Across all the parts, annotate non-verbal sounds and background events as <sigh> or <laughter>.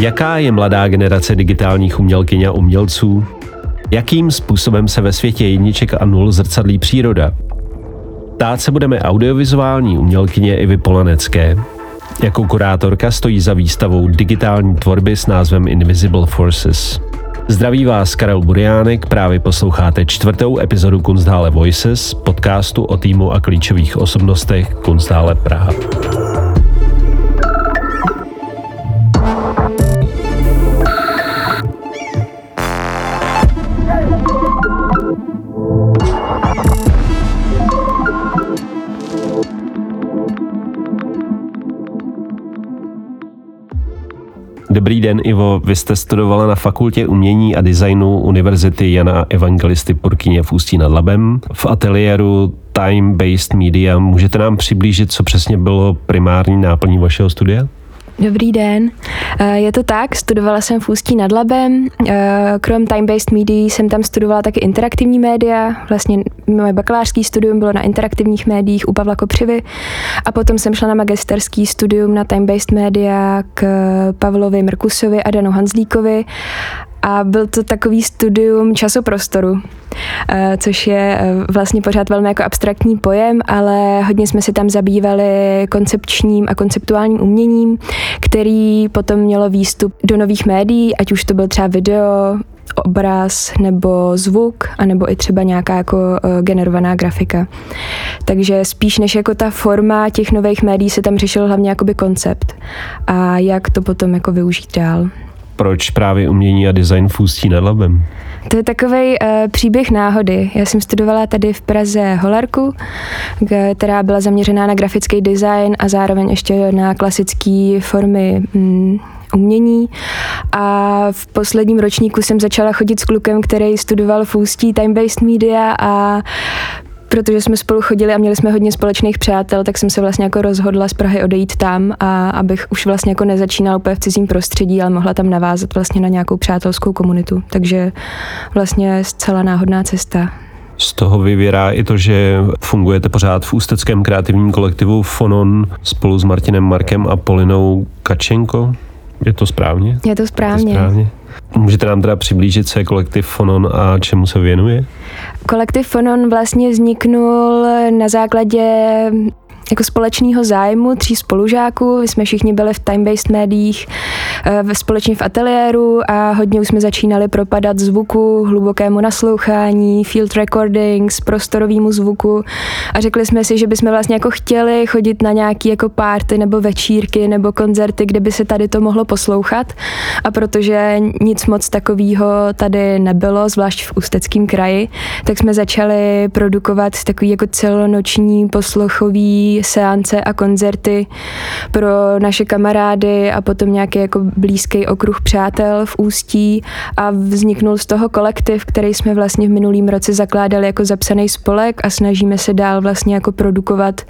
Jaká je mladá generace digitálních umělkyň a umělců? Jakým způsobem se ve světě jedniček a nul zrcadlí příroda? Tát se budeme audiovizuální umělkyně Ivy Polanecké. Jako kurátorka stojí za výstavou digitální tvorby s názvem Invisible Forces. Zdraví vás Karel Buriánek, právě posloucháte čtvrtou epizodu Kunsthále Voices, podcastu o týmu a klíčových osobnostech Kunsthále Praha. Dobrý den, Ivo. Vy jste studovala na Fakultě umění a designu Univerzity Jana Evangelisty Purkyně v Ústí nad Labem. V ateliéru Time-Based Media můžete nám přiblížit, co přesně bylo primární náplní vašeho studia? Dobrý den. Eh, je to tak, studovala jsem v Ústí nad Labem. Eh, krom time-based media jsem tam studovala taky interaktivní média. Vlastně moje bakalářský studium bylo na interaktivních médiích u Pavla Kopřivy. A potom jsem šla na magisterský studium na time-based média k Pavlovi Merkusovi a Danu Hanzlíkovi a byl to takový studium časoprostoru, eh, což je eh, vlastně pořád velmi jako abstraktní pojem, ale hodně jsme si tam zabývali koncepčním a konceptuálním uměním, který potom mělo výstup do nových médií, ať už to byl třeba video, obraz nebo zvuk, anebo i třeba nějaká jako eh, generovaná grafika. Takže spíš než jako ta forma těch nových médií se tam řešil hlavně jakoby koncept a jak to potom jako využít dál proč právě umění a design v Ústí nad Labem? To je takový uh, eh, příběh náhody. Já jsem studovala tady v Praze holarku, která byla zaměřená na grafický design a zároveň ještě na klasické formy mm, umění a v posledním ročníku jsem začala chodit s klukem, který studoval v Ústí time-based media a protože jsme spolu chodili a měli jsme hodně společných přátel, tak jsem se vlastně jako rozhodla z Prahy odejít tam a abych už vlastně jako nezačínala úplně v cizím prostředí, ale mohla tam navázat vlastně na nějakou přátelskou komunitu. Takže vlastně zcela náhodná cesta. Z toho vyvěrá i to, že fungujete pořád v ústeckém kreativním kolektivu Fonon spolu s Martinem Markem a Polinou Kačenko. Je to správně? Je to správně. Je to správně. Můžete nám teda přiblížit, co je kolektiv Fonon a čemu se věnuje? Kolektiv Fonon vlastně vzniknul na základě jako společného zájmu tří spolužáků. My jsme všichni byli v time-based médiích, eh, společně v ateliéru a hodně už jsme začínali propadat zvuku, hlubokému naslouchání, field recordings, prostorovému zvuku a řekli jsme si, že bychom vlastně jako chtěli chodit na nějaký jako párty nebo večírky nebo koncerty, kde by se tady to mohlo poslouchat a protože nic moc takového tady nebylo, zvlášť v Ústeckém kraji, tak jsme začali produkovat takový jako celonoční poslouchový seance a koncerty pro naše kamarády a potom nějaký jako blízký okruh přátel v Ústí a vzniknul z toho kolektiv, který jsme vlastně v minulým roce zakládali jako zapsaný spolek a snažíme se dál vlastně jako produkovat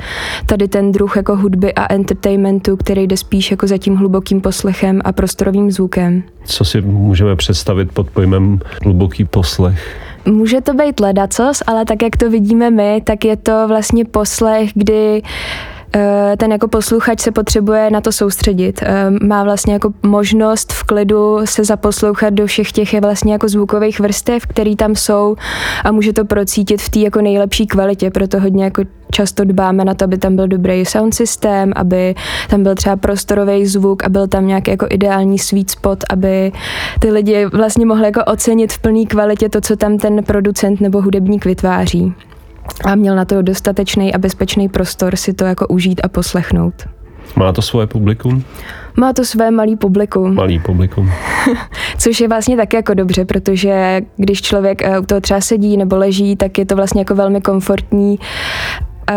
tady ten druh jako hudby a entertainmentu, který jde spíš jako za tím hlubokým poslechem a prostorovým zvukem. Co si můžeme představit pod pojmem hluboký poslech? Může to být ledacos, ale tak, jak to vidíme my, tak je to vlastně poslech, kdy ten jako posluchač se potřebuje na to soustředit. Eh, má vlastně jako možnost v klidu se zaposlouchat do všech těch vlastně jako zvukových vrstev, které tam jsou a může to procítit v té jako nejlepší kvalitě, proto hodně jako často dbáme na to, aby tam byl dobrý sound systém, aby tam byl třeba prostorový zvuk a byl tam nějaký jako ideální sweet spot, aby ty lidi vlastně mohli jako ocenit v plné kvalitě to, co tam ten producent nebo hudebník vytváří a měl na to dostatečný a bezpečný prostor si to jako užít a poslechnout. Má to svoje publikum? Má to své malý publikum. Malý publikum. <laughs> Což je vlastně tak jako dobře, protože když člověk eh, u toho třeba sedí nebo leží, tak je to vlastně jako velmi komfortní eh,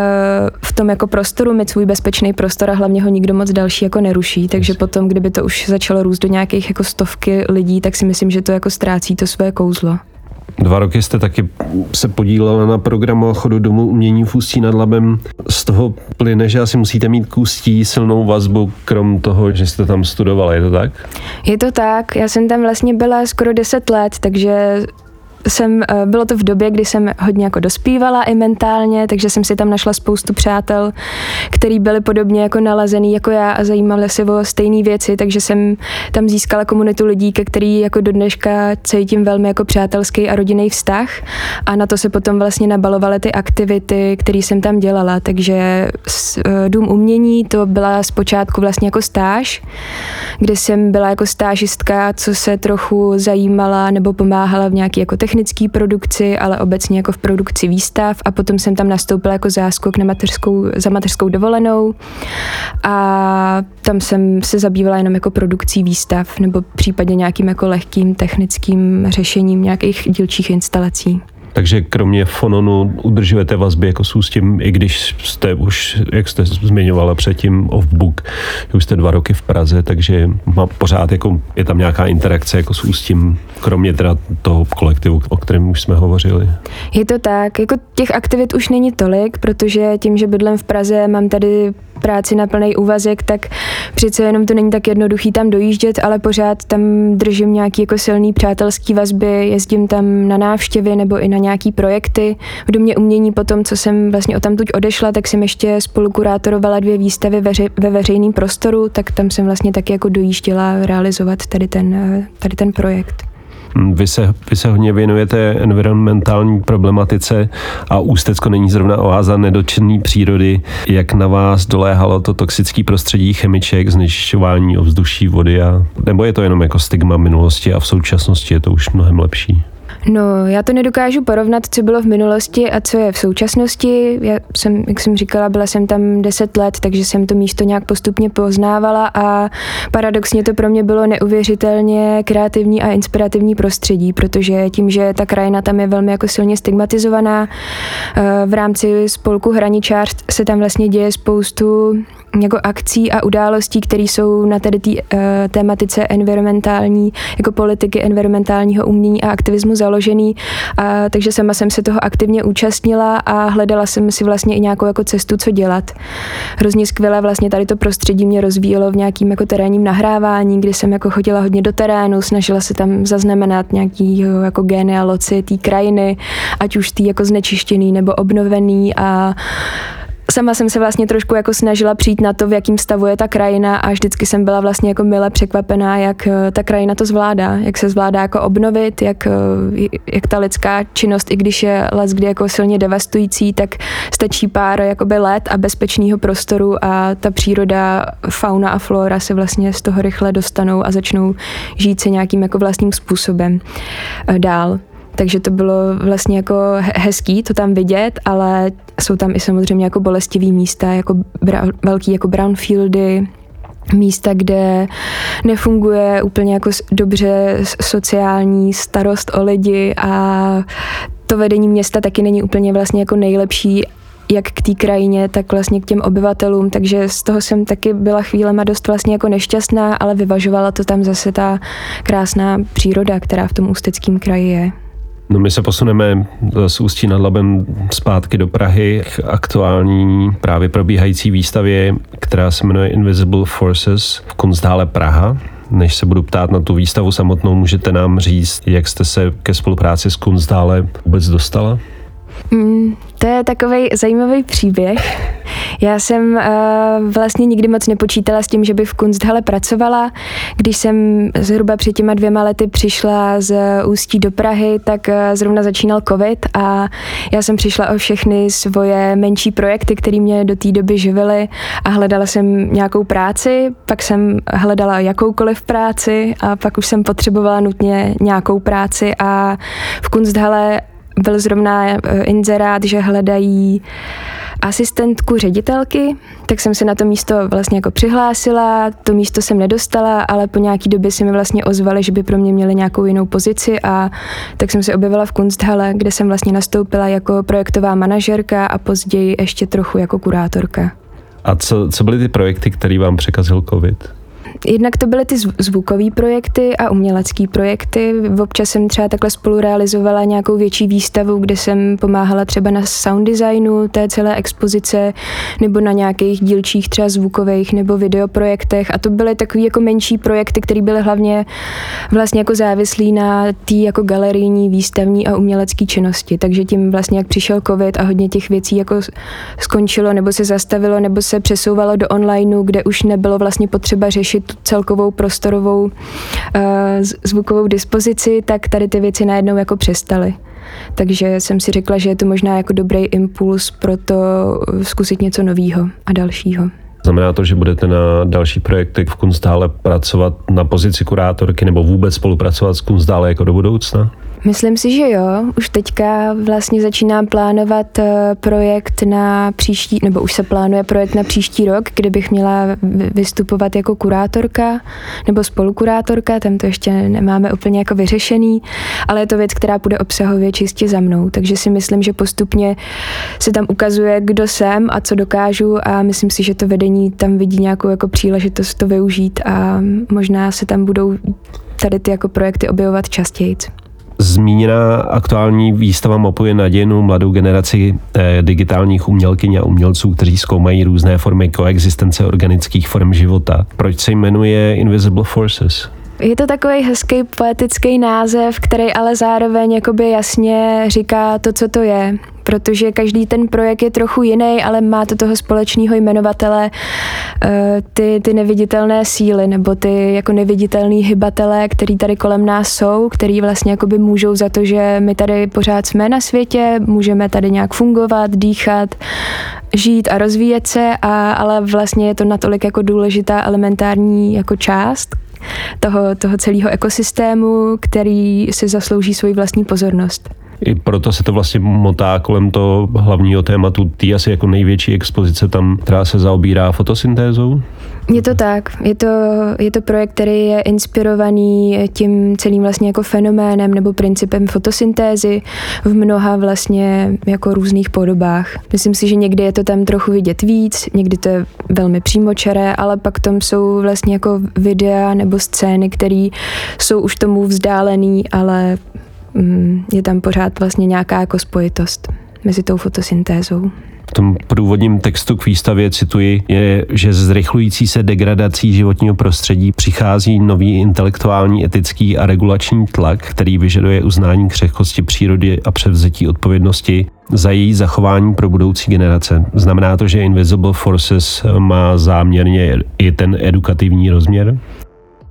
v tom jako prostoru mít svůj bezpečný prostor a hlavně ho nikdo moc další jako neruší. Takže potom, kdyby to už začalo růst do nějakých jako stovky lidí, tak si myslím, že to jako ztrácí to své kouzlo. Dva roky jste taky se podílela na programu chodu domů umění v Ústí nad Labem. Z toho plyne, že asi musíte mít k Ústí silnou vazbu, krom toho, že jste tam studovala, je to tak? Je to tak, já jsem tam vlastně byla skoro 10 let, takže jsem, eh, bylo to v době, kdy jsem hodně jako dospívala i mentálně, takže jsem si tam našla spoustu přátel, který byli podobně jako nalazený jako já a zajímali se o stejné věci, takže jsem tam získala komunitu lidí, ke který jako do dneška cítím velmi jako přátelský a rodinný vztah. A na to se potom vlastně nabalovaly ty aktivity, které jsem tam dělala, takže eh, Dům umění to byla zpočátku vlastně jako stáž, kde jsem byla jako stážistka, co se trochu zajímala nebo pomáhala v nějaké jako technické produkci, ale obecně jako v produkci výstav a potom jsem tam nastoupila jako záskok na mateřskou, za mateřskou dovolenou a tam jsem se zabývala jenom jako produkcí výstav nebo případně nějakým jako lehkým technickým řešením nějakých dílčích instalací. Takže kromě Fononu udržujete vazby jako s Ústím, i když jste už, jak jste zmiňovala předtím, off-book, že už jste dva roky v Praze, takže má pořád jako, je tam nějaká interakce jako s Ústím, kromě teda toho kolektivu, o kterém už jsme hovořili. Je to tak, jako těch aktivit už není tolik, protože tím, že bydlím v Praze, mám tady práci na plný úvazek, tak přece jenom to není tak jednoduchý tam dojíždět, ale pořád tam držím nějaký jako silný přátelský vazby, jezdím tam na návštěvy nebo i na nějaký projekty. V domě umění potom, co jsem vlastně o tamtuť odešla, tak jsem ještě spolukurátorovala dvě výstavy veři, ve veřejném prostoru, tak tam jsem vlastně taky jako dojížděla realizovat tady ten, tady ten projekt. Hm, vy se, vy se hodně věnujete environmentální problematice a Ústecko není zrovna oáza nedočený přírody. Jak na vás doléhalo to toxické prostředí chemiček, znečišťování ovzduší, vody a nebo je to jenom jako stigma minulosti a v současnosti je to už mnohem lepší? No, já to nedokážu porovnat, co bylo v minulosti a co je v současnosti. Já jsem, jak jsem říkala, byla jsem tam 10 let, takže jsem to místo nějak postupně poznávala a paradoxně to pro mě bylo neuvěřitelně kreativní a inspirativní prostředí, protože tím, že ta krajina tam je velmi jako silně stigmatizovaná, eh, v rámci spolku Hraničář se tam vlastně děje spoustu jako akcí a událostí, které jsou na tedy té uh, tématice environmentální, jako politiky environmentálního umění a aktivismu založený. A, takže sama jsem se toho aktivně účastnila a hledala jsem si vlastně i nějakou jako cestu, co dělat. Hrozně skvěle vlastně tady to prostředí mě rozvíjelo v nějakým jako terénním nahrávání, kdy jsem jako chodila hodně do terénu, snažila se tam zaznamenat nějaký jako genealoci té krajiny, ať už tý jako znečištěný nebo obnovený a sama jsem se vlastně trošku jako snažila přijít na to, v jakým stavu je ta krajina a vždycky jsem byla vlastně jako mile překvapená, jak eh, ta krajina to zvládá, jak se zvládá jako obnovit, jak, eh, jak ta lidská činnost, i když je les kdy jako silně devastující, tak stačí pár jakoby let a bezpečného prostoru a ta příroda, fauna a flora se vlastně z toho rychle dostanou a začnou žít se nějakým jako vlastním způsobem eh, dál. Takže to bylo vlastně jako hezký to tam vidět, ale jsou tam i samozřejmě jako bolestivý místa, jako bra- velký jako brownfieldy, místa, kde nefunguje úplně jako dobře sociální starost o lidi a to vedení města taky není úplně vlastně jako nejlepší jak k té krajině, tak vlastně k těm obyvatelům, takže z toho jsem taky byla chvílema dost vlastně jako nešťastná, ale vyvažovala to tam zase ta krásná příroda, která v tom ústeckém kraji je. No my se posuneme z Ústí nad Labem zpátky do Prahy k aktuální právě probíhající výstavě, která se jmenuje Invisible Forces v Kunsthále Praha. Než se budu ptát na tu výstavu samotnou, můžete nám říct, jak jste se ke spolupráci s Kunsthále vůbec dostala? To je takový zajímavý příběh. Já jsem uh, vlastně nikdy moc nepočítala s tím, že by v Kunsthalle pracovala. Když jsem zhruba před těma dvěma lety přišla z Ústí do Prahy, tak uh, zrovna začínal covid a já jsem přišla o všechny svoje menší projekty, které mě do té doby živily a hledala jsem nějakou práci, pak jsem hledala jakoukoliv práci a pak už jsem potřebovala nutně nějakou práci a v Kunsthalle byl zrovna eh, inzerát, že hledají asistentku ředitelky, tak jsem se na to místo vlastně jako přihlásila, to místo jsem nedostala, ale po nějaký době si mi vlastně ozvali, že by pro mě měli nějakou jinou pozici a tak jsem se objevila v Kunsthalle, kde jsem vlastně nastoupila jako projektová manažerka a později ještě trochu jako kurátorka. A co, co byly ty projekty, které vám překazil COVID? Jednak to byly ty zvukové projekty a umělecké projekty. Občas jsem třeba takhle spolu realizovala nějakou větší výstavu, kde jsem pomáhala třeba na sound designu té celé expozice nebo na nějakých dílčích třeba zvukových nebo videoprojektech a to byly takové jako menší projekty, které byly hlavně vlastně jako závislí na té jako galerijní, výstavní a umělecké činnosti. Takže tím vlastně jak přišel covid a hodně těch věcí jako skončilo nebo se zastavilo nebo se přesouvalo do onlineu, kde už nebylo vlastně potřeba řešit celkovou prostorovou uh, zvukovou dispozici, tak tady ty věci najednou jako přestaly. Takže jsem si řekla, že je to možná jako dobrý impuls pro to zkusit něco nového a dalšího. Znamená to, že budete na dalších projektech v Kunstále pracovat na pozici kurátorky nebo vůbec spolupracovat s Kunstále jako do budoucna? Myslím si, že jo. Už teďka vlastně začínám plánovat eh, projekt na příští, nebo už se plánuje projekt na příští rok, kde bych měla vystupovat jako kurátorka nebo spolukurátorka, tam to ještě nemáme úplně jako vyřešený, ale je to věc, která bude obsahově čistě za mnou, takže si myslím, že postupně se tam ukazuje, kdo jsem a co dokážu a myslím si, že to vedení tam vidí nějakou jako příležitost to využít a možná se tam budou tady ty jako projekty objevovat častěji. Zmíněná aktuální výstava mapuje nadějnou mladou generaci eh, digitálních umělkyň a umělců, kteří zkoumají různé formy koexistence organických form života. Proč se jmenuje Invisible Forces? Je to takový hezký poetický název, který ale zároveň jakoby jasně říká to, co to je. Protože každý ten projekt je trochu jiný, ale má to toho společného jmenovatele eh, ty, ty neviditelné síly nebo ty jako neviditelný hybatelé, který tady kolem nás jsou, který vlastně jakoby můžou za to, že my tady pořád jsme na světě, můžeme tady nějak fungovat, dýchat, žít a rozvíjet se, a, ale vlastně je to natolik jako důležitá elementární jako část, toho, toho celého ekosystému, který si zaslouží svoji vlastní pozornost. I proto se to vlastně motá kolem toho hlavního tématu. Ty asi jako největší expozice tam, která se zaobírá fotosyntézou? Je to tak. Je to, je to projekt, který je inspirovaný tím celým vlastně jako fenoménem nebo principem fotosyntézy v mnoha vlastně jako různých podobách. Myslím si, že někdy je to tam trochu vidět víc, někdy to je velmi přímočaré, ale pak tam jsou vlastně jako videa nebo scény, které jsou už tomu vzdálený, ale je tam pořád vlastně nějaká jako spojitost mezi tou fotosyntézou. V tom průvodním textu k výstavě cituji, je, že zrychlující se degradací životního prostředí přichází nový intelektuální, etický a regulační tlak, který vyžaduje uznání křehkosti přírody a převzetí odpovědnosti za její zachování pro budoucí generace. Znamená to, že Invisible Forces má záměrně i ten edukativní rozměr?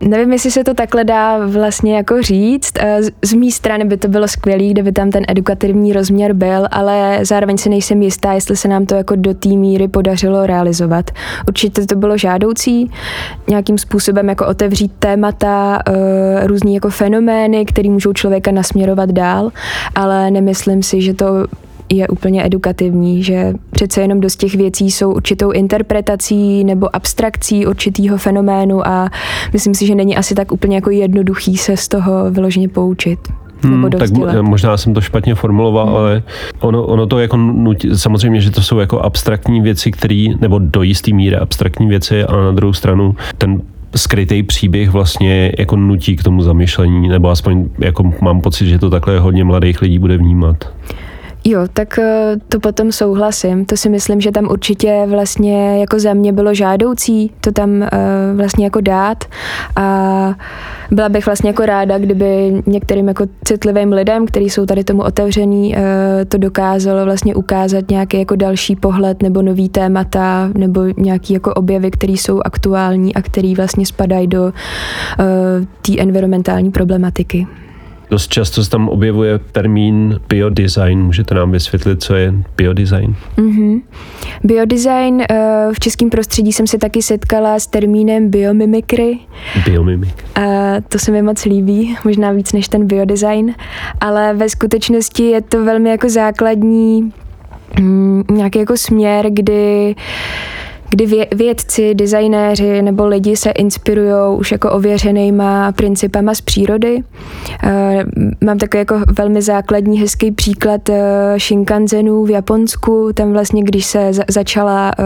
Nevím, jestli se to takhle dá vlastně jako říct. Eh, z mé strany by to bylo skvělé, kdyby tam ten edukativní rozměr byl, ale zároveň si nejsem jistá, jestli se nám to jako do té míry podařilo realizovat. Určitě to bylo žádoucí nějakým způsobem jako otevřít témata, eh, různý jako fenomény, které můžou člověka nasměrovat dál, ale nemyslím si, že to je úplně edukativní, že přece jenom dost těch věcí jsou určitou interpretací nebo abstrakcí určitého fenoménu a myslím si, že není asi tak úplně jako jednoduchý se z toho vyloženě poučit. Hmm, tak možná jsem to špatně formuloval, hmm. ale ono, ono to jako nutí, samozřejmě, že to jsou jako abstraktní věci, které, nebo do jistý míry abstraktní věci, a na druhou stranu ten skrytý příběh vlastně jako nutí k tomu zamyšlení, nebo aspoň jako mám pocit, že to takhle hodně mladých lidí bude vnímat. Jo, tak eh, to potom souhlasím. To si myslím, že tam určitě vlastně jako za mě bylo žádoucí to tam uh, vlastně jako dát a byla bych vlastně jako ráda, kdyby některým jako citlivým lidem, kteří jsou tady tomu otevřený, uh, to dokázalo vlastně ukázat nějaký jako další pohled nebo nový témata nebo nějaký jako objevy, které jsou aktuální a které vlastně spadají do té environmentální problematiky. Dost často se tam objevuje termín biodesign. Můžete nám vysvětlit, co je biodesign? Mm-hmm. Biodesign eh, v českém prostředí jsem se taky setkala s termínem biomimikry. Biomimik. A to se mi moc líbí, možná víc než ten biodesign, ale ve skutečnosti je to velmi jako základní mm, nějaký jako směr, kdy kdy vědci, designéři nebo lidi se inspirují už jako ověřenýma principama z přírody. Eh, mám takový jako velmi základní hezký příklad eh, Shinkansenů v Japonsku. Tam vlastně, když se začala eh,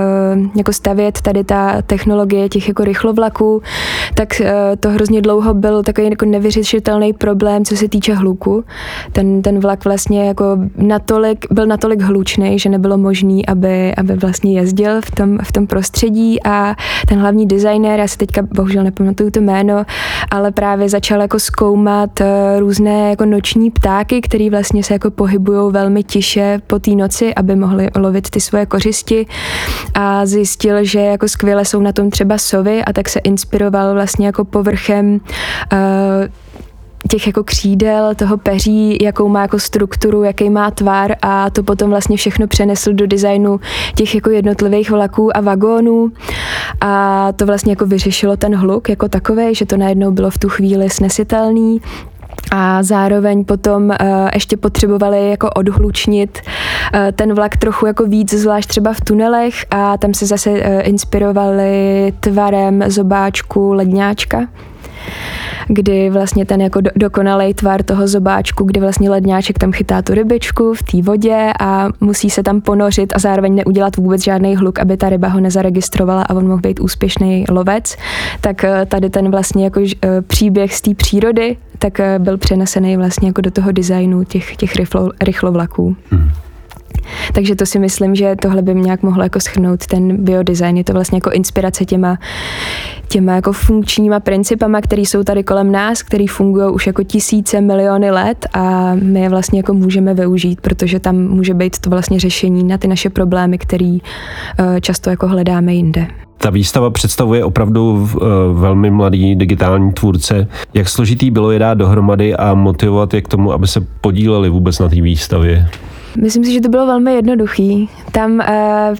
jako stavět tady ta technologie těch jako rychlovlaků, tak eh, to hrozně dlouho byl takový jako nevyřešitelný problém, co se týče hluku. Ten, ten vlak vlastně jako natolik, byl natolik hlučný, že nebylo možný, aby, aby vlastně jezdil v tom, v tom prostředí a ten hlavní designér, já si teďka bohužel nepamatuju to jméno, ale právě začal jako zkoumat eh, různé jako noční ptáky, které vlastně se jako pohybují velmi tiše po té noci, aby mohli lovit ty svoje kořisti. A zjistil, že jako skvěle jsou na tom třeba sovy a tak se inspiroval vlastně jako povrchem uh, těch jako křídel, toho peří, jakou má jako strukturu, jaký má tvar a to potom vlastně všechno přenesl do designu těch jako jednotlivých vlaků a vagónů. A to vlastně jako vyřešilo ten hluk jako takový, že to najednou bylo v tu chvíli snesitelný. A zároveň potom uh, ještě potřebovali jako odhlučnit uh, ten vlak trochu jako víc, zvlášť třeba v tunelech a tam se zase uh, inspirovali tvarem zobáčku ledňáčka kdy vlastně ten jako dokonalý tvar toho zobáčku, kdy vlastně ledňáček tam chytá tu rybičku v té vodě a musí se tam ponořit a zároveň neudělat vůbec žádný hluk, aby ta ryba ho nezaregistrovala a on mohl být úspěšný lovec, tak eh, tady ten vlastně jako eh, příběh z té přírody, tak eh, byl přenesený vlastně jako do toho designu těch, těch rychlo, rychlovlaků. Hmm. Takže to si myslím, že tohle by nějak mohlo jako schrnout ten biodesign. Je to vlastně jako inspirace těma, těma jako funkčníma principama, které jsou tady kolem nás, které fungují už jako tisíce, miliony let a my je vlastně jako můžeme využít, protože tam může být to vlastně řešení na ty naše problémy, které eh, často jako hledáme jinde. Ta výstava představuje opravdu uh, velmi mladý digitální tvůrce. Jak složitý bylo je dát dohromady a motivovat je k tomu, aby se podíleli vůbec na té výstavě? Myslím si, že to bylo velmi jednoduchý. Tam uh,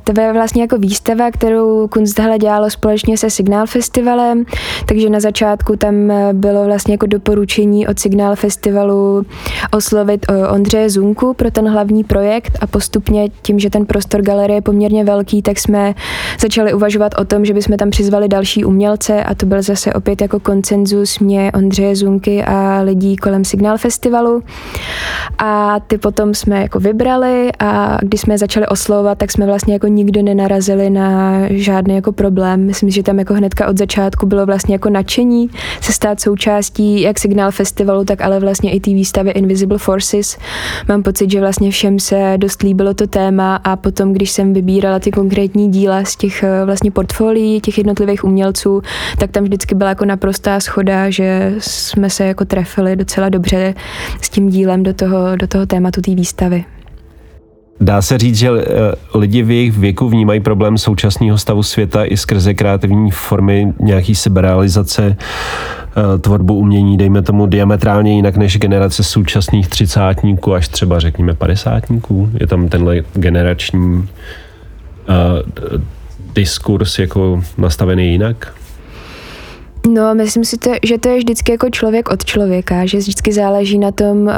to je vlastně jako výstava, kterou Kunsthalle dělalo společně se Signál Festivalem, takže na začátku tam eh, bylo vlastně jako doporučení od Signál Festivalu oslovit uh, Ondřeje Zunku pro ten hlavní projekt a postupně tím, že ten prostor galerie je poměrně velký, tak jsme začali uvažovat o tom, že bychom tam přizvali další umělce a to byl zase opět jako koncenzus mě, Ondřeje Zunky a lidí kolem Signál Festivalu. A ty potom jsme jako vybrali vybrali a když jsme začali oslovovat, tak jsme vlastně jako nikdo nenarazili na žádný jako problém. Myslím, že tam jako hnedka od začátku bylo vlastně jako nadšení se stát součástí jak Signál Festivalu, tak ale vlastně i té výstavy Invisible Forces. Mám pocit, že vlastně všem se dost líbilo to téma a potom, když jsem vybírala ty konkrétní díla z těch eh, vlastně portfolií těch jednotlivých umělců, tak tam vždycky byla jako naprostá schoda, že jsme se jako trefili docela dobře s tím dílem do toho, do toho tématu té výstavy. Dá se říct, že eh, lidi v jejich věku vnímají problém současného stavu světa i skrze kreativní formy nějaký seberealizace, eh, tvorbu umění, dejme tomu diametrálně jinak než generace současných třicátníků až třeba řekněme padesátníků. Je tam tenhle generační uh, diskurs jako nastavený jinak? No, myslím si, to, že to je vždycky jako člověk od člověka, že vždycky záleží na tom uh,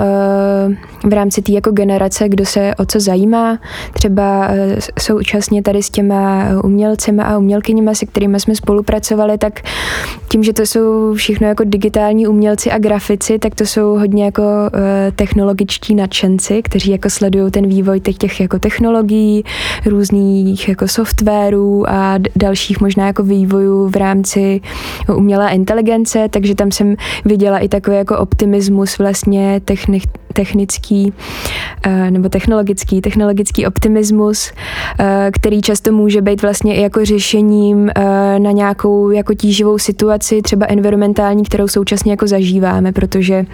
v rámci té jako generace, kdo se o co zajímá. Třeba uh, současně tady s těma umělcema a umělkyněma, se kterými jsme spolupracovali, tak tím, že to jsou všechno jako digitální umělci a grafici, tak to jsou hodně jako uh, technologičtí nadšenci, kteří jako sledují ten vývoj těch, těch jako technologií, různých jako softwarů a dalších možná jako vývojů v rámci umělců umělá inteligence, takže tam jsem viděla i takový jako optimismus vlastně technik, technický eh, nebo technologický, technologický optimismus, eh, který často může být vlastně i jako řešením eh, na nějakou jako tíživou situaci, třeba environmentální, kterou současně jako zažíváme, protože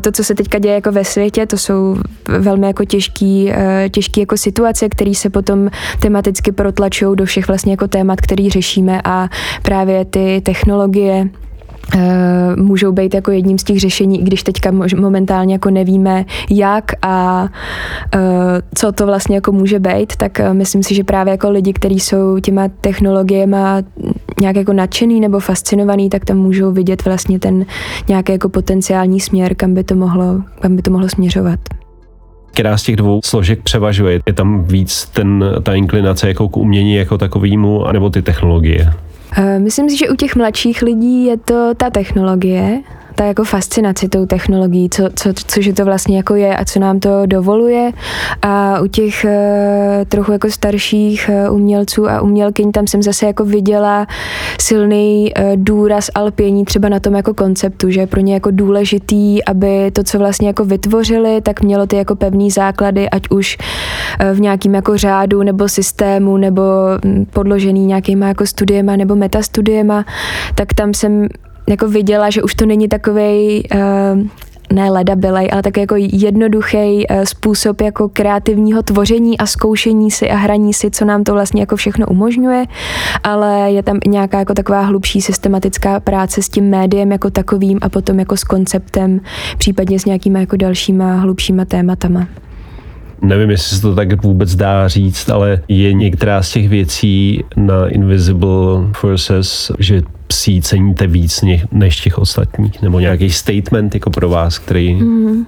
to, co se teďka děje jako ve světě, to jsou velmi jako těžký, těžký jako situace, které se potom tematicky protlačují do všech vlastně jako témat, který řešíme a právě ty technologie můžou být jako jedním z těch řešení, i když teďka momentálně jako nevíme jak a eh, co to vlastně jako může být, tak eh, myslím si, že právě jako lidi, kteří jsou těma technologiemi nějak jako nadšený nebo fascinovaný, tak tam můžou vidět vlastně ten nějaký jako potenciální směr, kam by to mohlo, kam by to mohlo směřovat která z těch dvou složek převažuje? Je tam víc ten, ta inklinace jako k umění jako takovýmu, anebo ty technologie? Myslím si, že u těch mladších lidí je to ta technologie, ta jako fascinace tou technologií, co, co, cože to vlastně jako je a co nám to dovoluje. A u těch uh, trochu jako starších uh, umělců a umělkyň tam jsem zase jako viděla silný uh, důraz a lpění třeba na tom jako konceptu, že je pro ně jako důležitý, aby to, co vlastně jako vytvořili, tak mělo ty jako pevný základy, ať už v nějakým jako řádu nebo systému nebo hm, podložený nějakýma jako studiema nebo metastudiema, tak tam jsem jako viděla, že už to není takovej uh, ne leda bylej, ale tak jako jednoduchý uh, způsob jako kreativního tvoření a zkoušení si a hraní si, co nám to vlastně jako všechno umožňuje, ale je tam nějaká jako taková hlubší systematická práce s tím médiem jako takovým a potom jako s konceptem, případně s nějakýma jako dalšíma hlubšíma tématama. Nevím, jestli se to tak vůbec dá říct, ale je některá z těch věcí na Invisible Forces, že si ceníte víc než těch ostatních, nebo nějaký statement jako pro vás, který... Mm.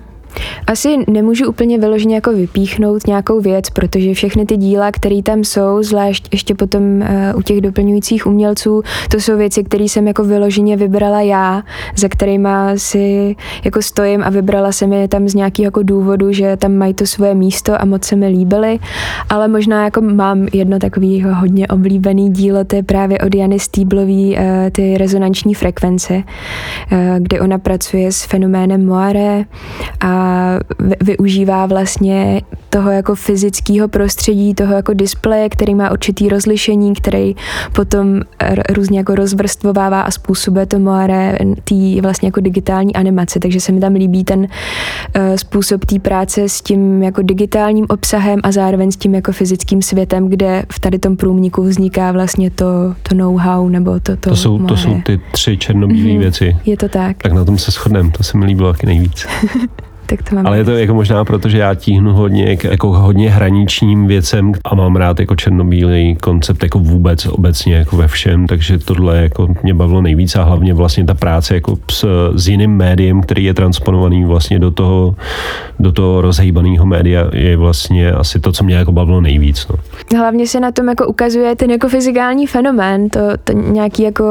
Asi nemůžu úplně vyloženě jako vypíchnout nějakou věc, protože všechny ty díla, které tam jsou, zvlášť ještě potom uh, u těch doplňujících umělců, to jsou věci, které jsem jako vyloženě vybrala já, za kterýma si jako stojím a vybrala jsem je tam z nějakého jako důvodu, že tam mají to svoje místo a moc se mi líbily, ale možná jako mám jedno takový hodně oblíbený dílo, to je právě od Jany Stýblový, uh, ty rezonanční frekvence, uh, kde ona pracuje s fenoménem Moire a využívá vlastně toho jako fyzického prostředí, toho jako displeje, který má určitý rozlišení, který potom různě jako rozvrstvovává a způsobuje to moare tý vlastně jako digitální animace, takže se mi tam líbí ten uh, způsob té práce s tím jako digitálním obsahem a zároveň s tím jako fyzickým světem, kde v tady tom průmníku vzniká vlastně to, to know-how nebo to to, to jsou, to jsou ty tři černobílé mm-hmm. věci. Je to tak. Tak na tom se shodneme, to se mi líbilo taky nejvíc. <laughs> tak to mám Ale je to jako možná proto, že já tíhnu hodně, jako hodně hraničním věcem a mám rád jako černobílý koncept jako vůbec obecně jako ve všem, takže tohle jako mě bavilo nejvíc a hlavně vlastně ta práce jako s, s jiným médiem, který je transponovaný vlastně do toho, do toho rozhejbaného média je vlastně asi to, co mě jako bavilo nejvíc. No. Hlavně se na tom jako ukazuje ten jako fyzikální fenomén, to, to nějaký jako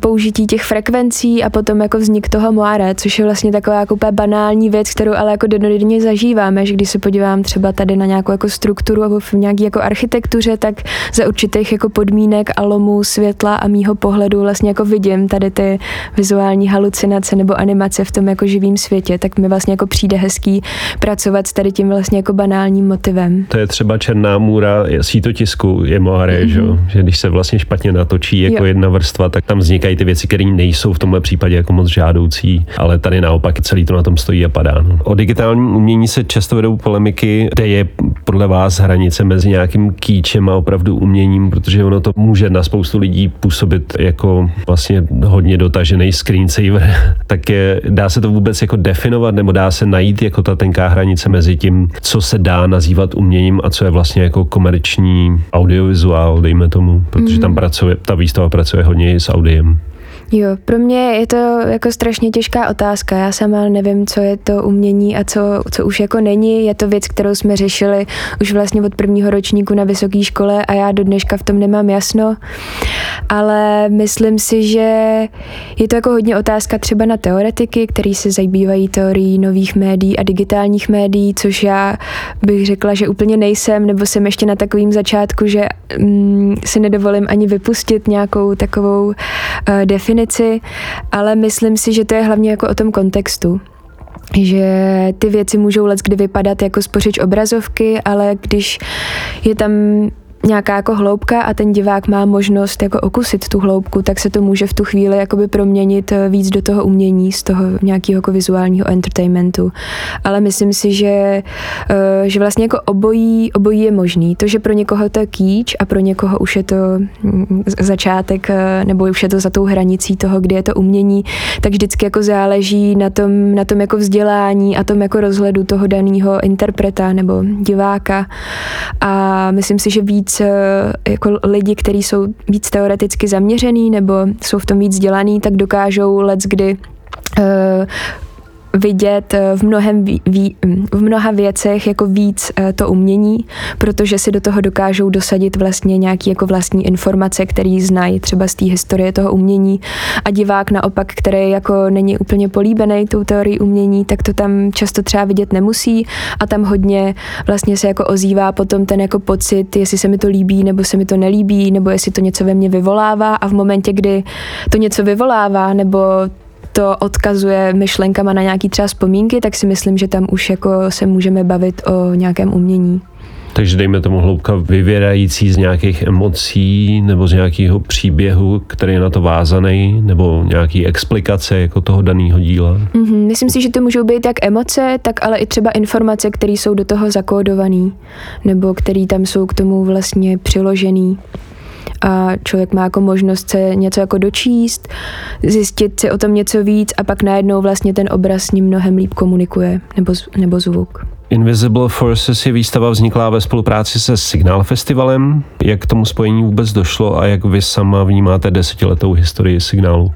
použití těch frekvencí a potom jako vznik toho moare, což je vlastně taková jako banální věc, kterou kterou ale jako denodenně zažíváme, že když se podívám třeba tady na nějakou jako strukturu nebo v nějaké jako architektuře, tak za určitých jako podmínek a lomů světla a mýho pohledu vlastně jako vidím tady ty vizuální halucinace nebo animace v tom jako živém světě, tak mi vlastně jako přijde hezký pracovat s tady tím vlastně jako banálním motivem. To je třeba černá můra sítotisku, je moare, mm-hmm. že? že když se vlastně špatně natočí jako jo. jedna vrstva, tak tam vznikají ty věci, které nejsou v tomhle případě jako moc žádoucí, ale tady naopak celý to na tom stojí a padá. No. O digitálním umění se často vedou polemiky, kde je podle vás hranice mezi nějakým kýčem a opravdu uměním, protože ono to může na spoustu lidí působit jako vlastně hodně dotažený screensaver. <laughs> tak je, dá se to vůbec jako definovat nebo dá se najít jako ta tenká hranice mezi tím, co se dá nazývat uměním a co je vlastně jako komerční audiovizuál, dejme tomu, protože tam pracuje, ta výstava pracuje hodně s audiem. Jo, pro mě je to jako strašně těžká otázka. Já sama nevím, co je to umění a co, co už jako není. Je to věc, kterou jsme řešili už vlastně od prvního ročníku na vysoké škole a já do dneška v tom nemám jasno. Ale myslím si, že je to jako hodně otázka třeba na teoretiky, který se zabývají teorií nových médií a digitálních médií, což já bych řekla, že úplně nejsem, nebo jsem ještě na takovým začátku, že mm, si nedovolím ani vypustit nějakou takovou uh, definici definici, ale myslím si, že to je hlavně jako o tom kontextu. Že ty věci můžou let kdy vypadat jako spořič obrazovky, ale když je tam nějaká jako hloubka a ten divák má možnost jako okusit tu hloubku, tak se to může v tu chvíli jakoby proměnit eh, víc do toho umění, z toho nějakého jako vizuálního entertainmentu. Ale myslím si, že, eh, že vlastně jako obojí, obojí je možný. To, že pro někoho to je kýč a pro někoho už je to mm, začátek eh, nebo už je to za tou hranicí toho, kde je to umění, tak vždycky jako záleží na tom, na tom jako vzdělání a tom jako rozhledu toho daného interpreta nebo diváka. A myslím si, že víc Eh, jako lidi, kteří jsou víc teoreticky zaměřený nebo jsou v tom víc vzdělaný, tak dokážou let kdy uh, vidět v, mnohem ví, ví, v mnoha věcech jako víc to umění, protože si do toho dokážou dosadit vlastně nějaký jako vlastní informace, který znají třeba z té historie toho umění. A divák naopak, který jako není úplně políbený tou teorií umění, tak to tam často třeba vidět nemusí. A tam hodně vlastně se jako ozývá potom ten jako pocit, jestli se mi to líbí nebo se mi to nelíbí, nebo jestli to něco ve mně vyvolává. A v momentě, kdy to něco vyvolává nebo to odkazuje myšlenkama na nějaký třeba vzpomínky, tak si myslím, že tam už jako se můžeme bavit o nějakém umění. Takže dejme tomu hloubka vyvěrající z nějakých emocí nebo z nějakého příběhu, který je na to vázaný, nebo nějaký explikace jako toho daného díla? Mm-hmm. Myslím si, že to můžou být jak emoce, tak ale i třeba informace, které jsou do toho zakódované, nebo které tam jsou k tomu vlastně přiložený a člověk má jako možnost se něco jako dočíst, zjistit si o tom něco víc a pak najednou vlastně ten obraz s ním mnohem líp komunikuje, nebo, nebo zvuk. Invisible Forces je výstava vzniklá ve spolupráci se Signál Festivalem. Jak k tomu spojení vůbec došlo a jak vy sama vnímáte desetiletou historii signálu?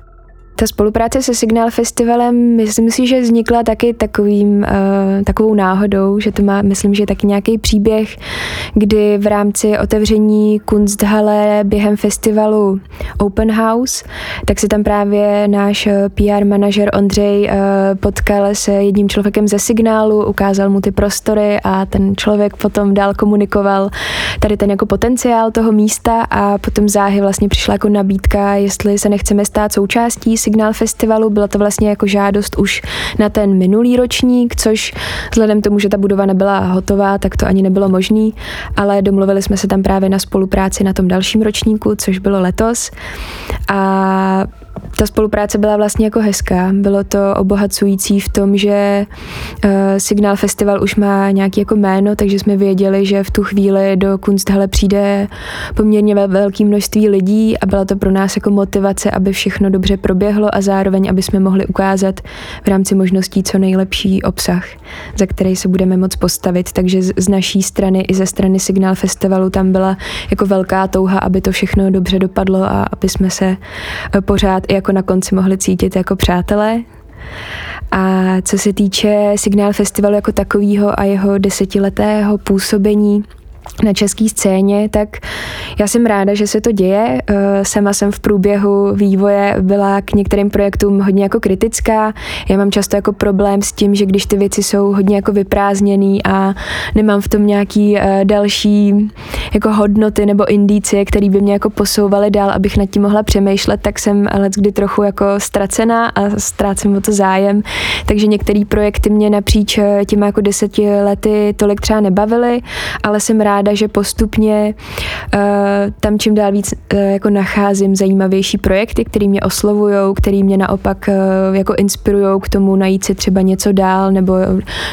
Ta spolupráce se Signál Festivalem, myslím si, že vznikla taky takovým, uh, takovou náhodou, že to má, myslím, že taky nějaký příběh, kdy v rámci otevření Kunsthalle během festivalu Open House, tak se tam právě náš eh, PR manažer Ondřej uh, potkal se jedním člověkem ze Signálu, ukázal mu ty prostory a ten člověk potom dál komunikoval tady ten jako potenciál toho místa a potom záhy vlastně přišla jako nabídka, jestli se nechceme stát součástí Signál festivalu. Byla to vlastně jako žádost už na ten minulý ročník, což vzhledem tomu, že ta budova nebyla hotová, tak to ani nebylo možné, ale domluvili jsme se tam právě na spolupráci na tom dalším ročníku, což bylo letos. A ta spolupráce byla vlastně jako hezká. Bylo to obohacující v tom, že uh, Signál Festival už má nějaký jako jméno, takže jsme věděli, že v tu chvíli do Kunsthalle přijde poměrně velké množství lidí a byla to pro nás jako motivace, aby všechno dobře proběhlo a zároveň, aby jsme mohli ukázat v rámci možností co nejlepší obsah, za který se budeme moc postavit. Takže z, naší strany i ze strany Signál Festivalu tam byla jako velká touha, aby to všechno dobře dopadlo a aby jsme se uh, pořád i jako na konci mohli cítit jako přátelé. A co se týče Signál Festivalu jako takového a jeho desetiletého působení, na české scéně, tak já jsem ráda, že se to děje. Eh, sama jsem v průběhu vývoje byla k některým projektům hodně jako kritická. Já mám často jako problém s tím, že když ty věci jsou hodně jako vyprázdněný a nemám v tom nějaký eh, další jako hodnoty nebo indicie, které by mě jako posouvaly dál, abych nad tím mohla přemýšlet, tak jsem let kdy trochu jako ztracená a ztrácím o to zájem. Takže některé projekty mě napříč eh, těma jako deseti lety tolik třeba nebavily, ale jsem ráda, ráda, že postupně uh, tam čím dál víc uh, jako nacházím zajímavější projekty, které mě oslovují, které mě naopak uh, jako inspirují k tomu najít si třeba něco dál nebo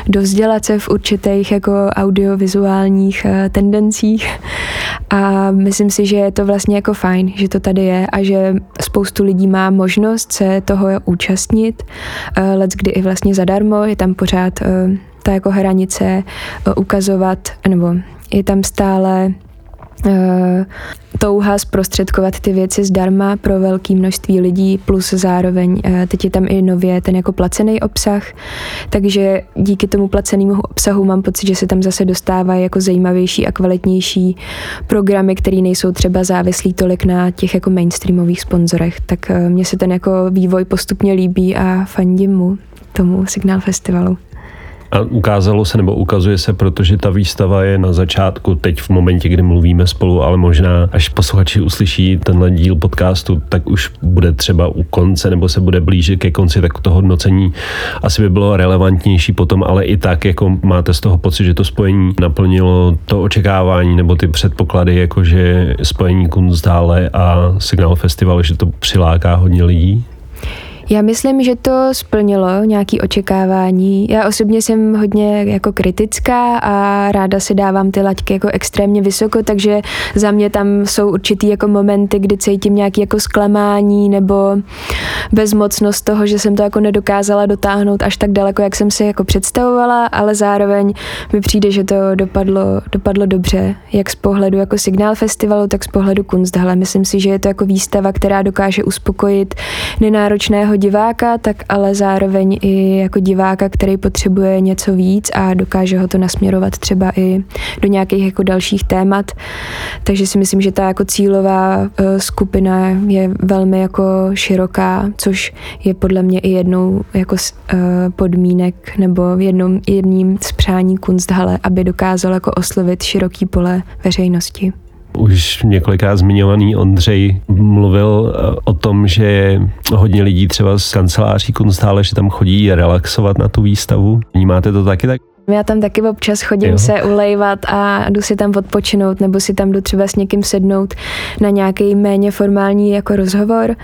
dozdělat se v určitých jako audiovizuálních uh, tendencích. A myslím si, že je to vlastně jako fajn, že to tady je a že spoustu lidí má možnost se toho účastnit. Uh, let kdy i vlastně zadarmo, je tam pořád uh, ta jako hranice ukazovat, nebo je tam stále uh, touha zprostředkovat ty věci zdarma pro velké množství lidí, plus zároveň uh, teď je tam i nově ten jako placený obsah, takže díky tomu placenému obsahu mám pocit, že se tam zase dostávají jako zajímavější a kvalitnější programy, které nejsou třeba závislí tolik na těch jako mainstreamových sponzorech, tak uh, mně se ten jako vývoj postupně líbí a fandím mu tomu Signál Festivalu. A ukázalo se nebo ukazuje se, protože ta výstava je na začátku, teď v momentě, kdy mluvíme spolu, ale možná až posluchači uslyší tenhle díl podcastu, tak už bude třeba u konce nebo se bude blížit ke konci, tak to hodnocení asi by bylo relevantnější potom, ale i tak, jako máte z toho pocit, že to spojení naplnilo to očekávání nebo ty předpoklady, jakože spojení Kunsthalle a Signál Festival, že to přiláká hodně lidí? Já myslím, že to splnilo nějaké očekávání. Já osobně jsem hodně jako kritická a ráda si dávám ty laťky jako extrémně vysoko, takže za mě tam jsou určitý jako momenty, kdy cítím nějaké jako zklamání nebo bezmocnost toho, že jsem to jako nedokázala dotáhnout až tak daleko, jak jsem si jako představovala, ale zároveň mi přijde, že to dopadlo, dopadlo dobře, jak z pohledu jako signál festivalu, tak z pohledu Kunsthalle. Myslím si, že je to jako výstava, která dokáže uspokojit nenáročného diváka, tak ale zároveň i jako diváka, který potřebuje něco víc a dokáže ho to nasměrovat třeba i do nějakých jako dalších témat. Takže si myslím, že ta jako cílová eh, skupina je velmi jako široká, což je podle mě i jednou jako eh, podmínek nebo jednou, jedním z přání Kunsthalle, aby dokázal jako oslovit široký pole veřejnosti. Už několikrát zmiňovaný Ondřej mluvil eh, o tom, že hodně lidí třeba z kanceláří Kunsthalle, že tam chodí relaxovat na tu výstavu. Vnímáte to taky tak? Já tam taky občas chodím jo. se ulejvat a jdu si tam odpočinout, nebo si tam jdu třeba s někým sednout na nějaký méně formální jako rozhovor.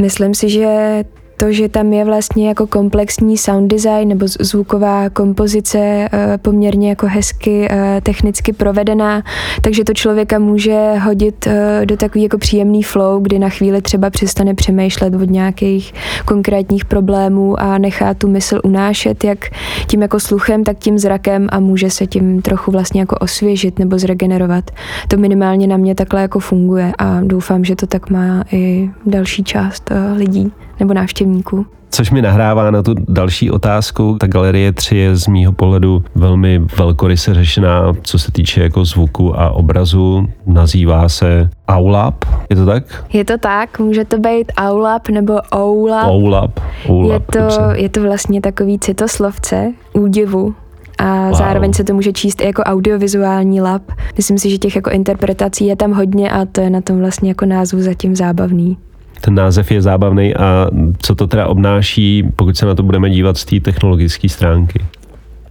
Myslím si, že to, že tam je vlastně jako komplexní sound design nebo zvuková kompozice eh, poměrně jako hezky eh, technicky provedená, takže to člověka může hodit eh, do takový jako příjemný flow, kdy na chvíli třeba přestane přemýšlet od nějakých konkrétních problémů a nechá tu mysl unášet, jak tím jako sluchem, tak tím zrakem a může se tím trochu vlastně jako osvěžit nebo zregenerovat. To minimálně na mě takhle jako funguje a doufám, že to tak má i další část lidí nebo návštěvníků. Což mi nahrává na tu další otázku. Ta galerie 3 je z mýho pohledu velmi velkoryse řešená, co se týče jako zvuku a obrazu. Nazývá se Aulab, je to tak? Je to tak, může to být Aulab nebo Oulab. Oulab, Oulab je, to, je to vlastně takový citoslovce údivu, a wow. zároveň se to může číst i jako audiovizuální lab. Myslím si, že těch jako interpretací je tam hodně a to je na tom vlastně jako názvu zatím zábavný ten název je zábavný a co to teda obnáší, pokud se na to budeme dívat z té technologické stránky?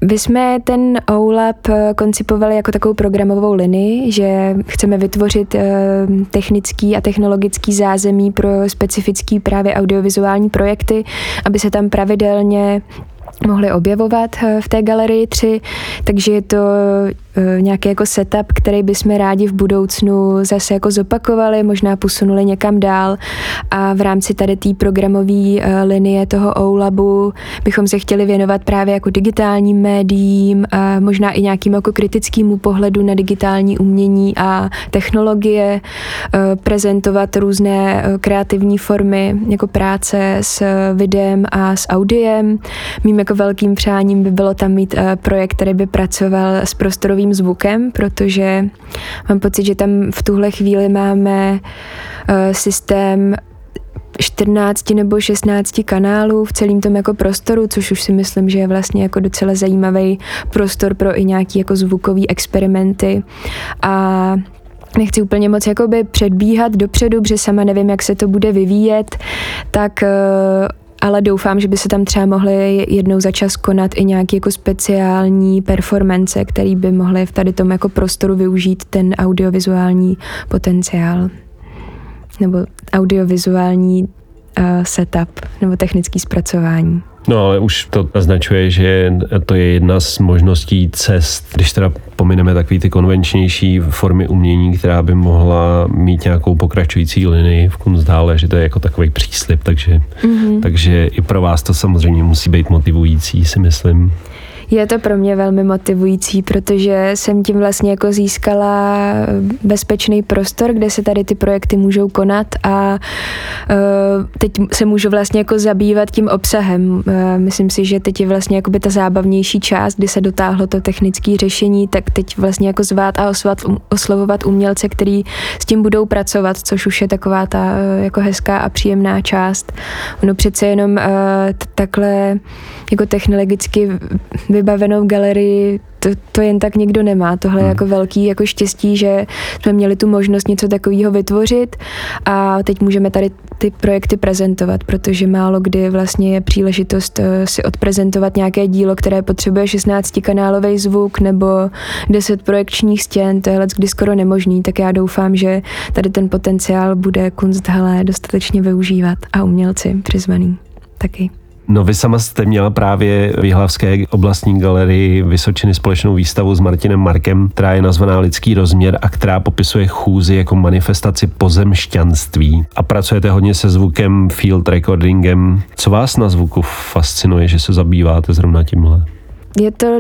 My jsme ten OLAP koncipovali jako takovou programovou linii, že chceme vytvořit eh, technický a technologický zázemí pro specifický právě audiovizuální projekty, aby se tam pravidelně mohli objevovat eh, v té galerii 3, takže je to Eh, nějaký jako setup, který bychom rádi v budoucnu zase jako zopakovali, možná posunuli někam dál a v rámci tady té programové eh, linie toho OLABu bychom se chtěli věnovat právě jako digitálním médiím a možná i nějakým jako kritickému pohledu na digitální umění a technologie, prezentovat různé kreativní formy jako práce s videem a s audiem. Mým jako velkým přáním by bylo tam mít projekt, který by pracoval s prostorovým zvukem, protože mám pocit, že tam v tuhle chvíli máme uh, systém 14 nebo 16 kanálů v celém tom jako prostoru, což už si myslím, že je vlastně jako docela zajímavý prostor pro i nějaký jako zvukový experimenty. A nechci úplně moc jakoby předbíhat dopředu, protože sama nevím, jak se to bude vyvíjet, tak uh, ale doufám, že by se tam třeba mohly jednou za čas konat i nějaké jako speciální performance, který by mohly v tady tom jako prostoru využít ten audiovizuální potenciál nebo audiovizuální uh, setup nebo technický zpracování. No ale už to naznačuje, že to je jedna z možností cest, když teda pomineme takové ty konvenčnější formy umění, která by mohla mít nějakou pokračující linii v Kunstdále, že to je jako takový příslip, takže, mm-hmm. takže i pro vás to samozřejmě musí být motivující, si myslím. Je to pro mě velmi motivující, protože jsem tím vlastně jako získala bezpečný prostor, kde se tady ty projekty můžou konat a uh, teď se můžu vlastně jako zabývat tím obsahem. Uh, myslím si, že teď je vlastně jako by ta zábavnější část, kdy se dotáhlo to technické řešení, tak teď vlastně jako zvát a osvat, um, oslovovat umělce, který s tím budou pracovat, což už je taková ta uh, jako hezká a příjemná část. Ono přece jenom takhle jako technologicky vybavenou galerii to, to jen tak nikdo nemá. Tohle hmm. je jako velký jako štěstí, že jsme měli tu možnost něco takového vytvořit a teď můžeme tady ty projekty prezentovat, protože málo kdy vlastně je příležitost eh, si odprezentovat nějaké dílo, které potřebuje 16 kanálový zvuk nebo 10 projekčních stěn, to je kdy skoro nemožný, tak já doufám, že tady ten potenciál bude Kunsthalle dostatečně využívat a umělci přizvaný taky. No vy sama jste měla právě v Jihlavské oblastní galerii Vysočiny společnou výstavu s Martinem Markem, která je nazvaná Lidský rozměr a která popisuje chůzi jako manifestaci pozemšťanství. A pracujete hodně se zvukem, field recordingem. Co vás na zvuku fascinuje, že se zabýváte zrovna tímhle? Je to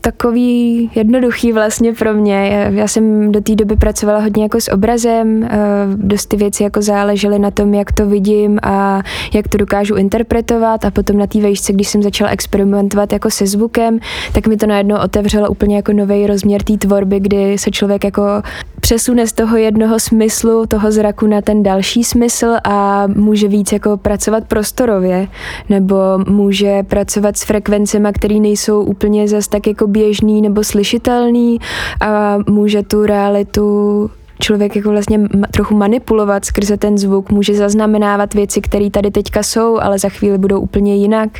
takový jednoduchý vlastně pro mě. Já jsem do té doby pracovala hodně jako s obrazem, eh, dost ty věci jako záležely na tom, jak to vidím a jak to dokážu interpretovat a potom na té vejšce, když jsem začala experimentovat jako se zvukem, tak mi to najednou otevřelo úplně jako nový rozměr té tvorby, kdy se člověk jako přesune z toho jednoho smyslu, toho zraku na ten další smysl a může víc jako pracovat prostorově, nebo může pracovat s frekvencemi, které nejsou úplně zas tak jako běžný nebo slyšitelný a může tu realitu člověk jako vlastně trochu manipulovat skrze ten zvuk, může zaznamenávat věci, které tady teďka jsou, ale za chvíli budou úplně jinak.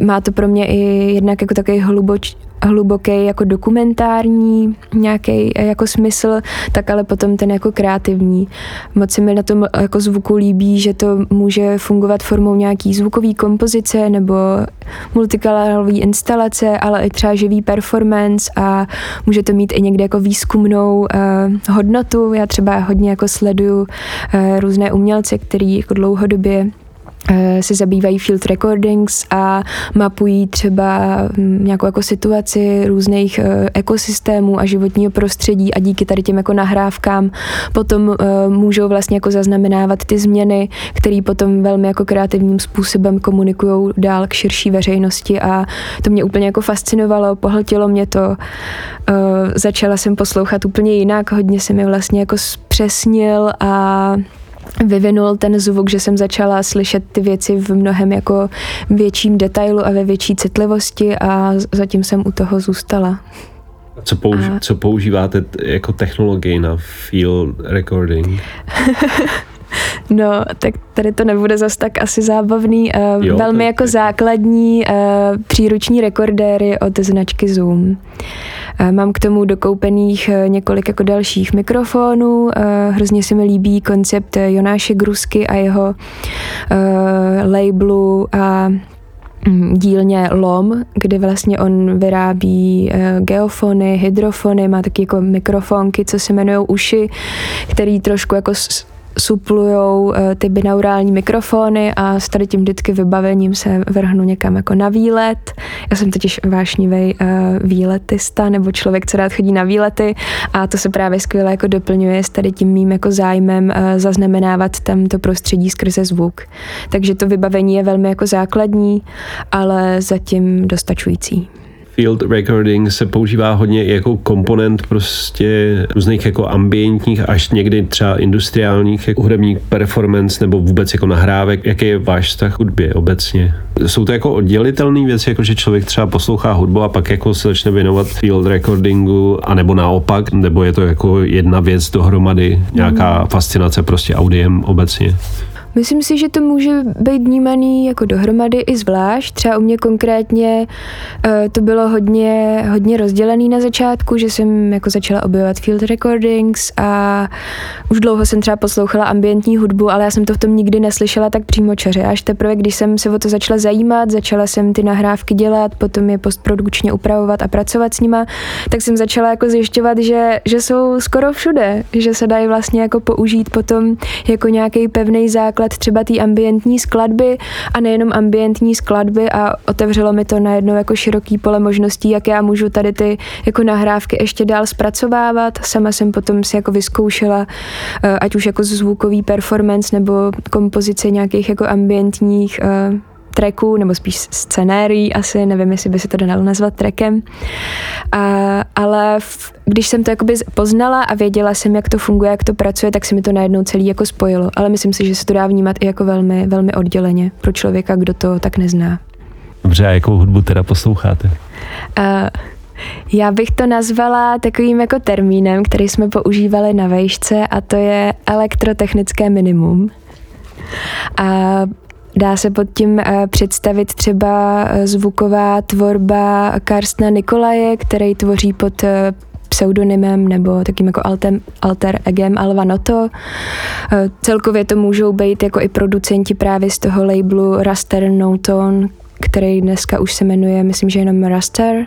Uh, má to pro mě i jednak jako takový hluboč, hluboký jako dokumentární nějaký jako smysl, tak ale potom ten jako kreativní. Moc se mi na tom jako zvuku líbí, že to může fungovat formou nějaký zvukový kompozice nebo multikanalový instalace, ale i třeba živý performance a může to mít i někde jako výzkumnou uh, hodnotu. Já třeba hodně jako sleduju uh, různé umělce, který jako dlouhodobě Eh, se zabývají field recordings a mapují třeba hm, nějakou jako situaci různých eh, ekosystémů a životního prostředí a díky tady těm jako nahrávkám potom eh, můžou vlastně jako zaznamenávat ty změny, které potom velmi jako kreativním způsobem komunikují dál k širší veřejnosti a to mě úplně jako fascinovalo, pohltilo mě to. Začala jsem poslouchat úplně jinak, hodně se mi vlastně jako zpřesnil a vyvinul ten zvuk, že jsem začala slyšet ty věci v mnohem jako větším detailu a ve větší citlivosti a zatím jsem u toho zůstala. Co, použi- a... co používáte jako technologii na field recording? <laughs> <laughs> No, tak tady to nebude zas tak asi zábavný. Uh, jo, velmi tak, jako tak. základní uh, příruční rekordéry od značky Zoom. Uh, mám k tomu dokoupených uh, několik jako dalších mikrofonů. Uh, hrozně se mi líbí koncept Jonáše Grusky a jeho uh, labelu a mm, dílně LOM, kdy vlastně on vyrábí geofony, hydrofony, má taky jako mikrofonky, co se jmenují uši, který trošku jako suplujou eh, ty binaurální mikrofony a s tady tím vždycky vybavením se vrhnu někam jako na výlet. Já jsem totiž vášnivý uh, výletista nebo člověk, co rád chodí na výlety a to se právě skvěle jako doplňuje s tady tím mým jako zájmem uh, zaznamenávat tam to prostředí skrze zvuk. Takže to vybavení je velmi jako základní, ale zatím dostačující field recording se používá hodně jako komponent prostě různých jako ambientních až někdy třeba industriálních jako hudebních performance nebo vůbec jako nahrávek. Jaký je váš vztah hudbě obecně? Jsou to jako oddělitelné věci, jako že člověk třeba poslouchá hudbu a pak jako se začne věnovat field recordingu, anebo naopak, nebo je to jako jedna věc dohromady, nějaká fascinace prostě audiem obecně? Myslím si, že to může být vnímaný jako dohromady i zvlášť. Třeba u mě konkrétně uh, to bylo hodně, hodně rozdělený na začátku, že jsem jako začala objevovat field recordings a už dlouho jsem třeba poslouchala ambientní hudbu, ale já jsem to v tom nikdy neslyšela tak přímo čaře. Až teprve, když jsem se o to začala zajímat, začala jsem ty nahrávky dělat, potom je postprodukčně upravovat a pracovat s nima, tak jsem začala jako zjišťovat, že, že jsou skoro všude, že se dají vlastně jako použít potom jako nějaký pevný základ základ třeba té ambientní skladby a nejenom ambientní skladby a otevřelo mi to najednou jako široký pole možností, jak já můžu tady ty jako nahrávky ještě dál zpracovávat. Sama jsem potom si jako vyzkoušela, eh, ať už jako zvukový performance nebo kompozice nějakých jako ambientních tracků, nebo spíš scenérií asi, nevím, jestli by se to dalo nazvat trackem. A, ale v, když jsem to jakoby poznala a věděla jsem, jak to funguje, jak to pracuje, tak se mi to najednou celý jako spojilo. Ale myslím si, že se to dá vnímat i jako velmi, velmi odděleně pro člověka, kdo to tak nezná. Dobře, a jakou hudbu teda posloucháte? Uh, já bych to nazvala takovým jako termínem, který jsme používali na vejšce a to je elektrotechnické minimum. A Dá se pod tím eh, představit třeba eh, zvuková tvorba Karstna Nikolaje, který tvoří pod eh, pseudonymem nebo takým jako alter, alter egem Alva Noto. Celkově to můžou být jako i producenti právě z toho labelu Raster No Tone, který dneska už se jmenuje, myslím, že jenom Raster,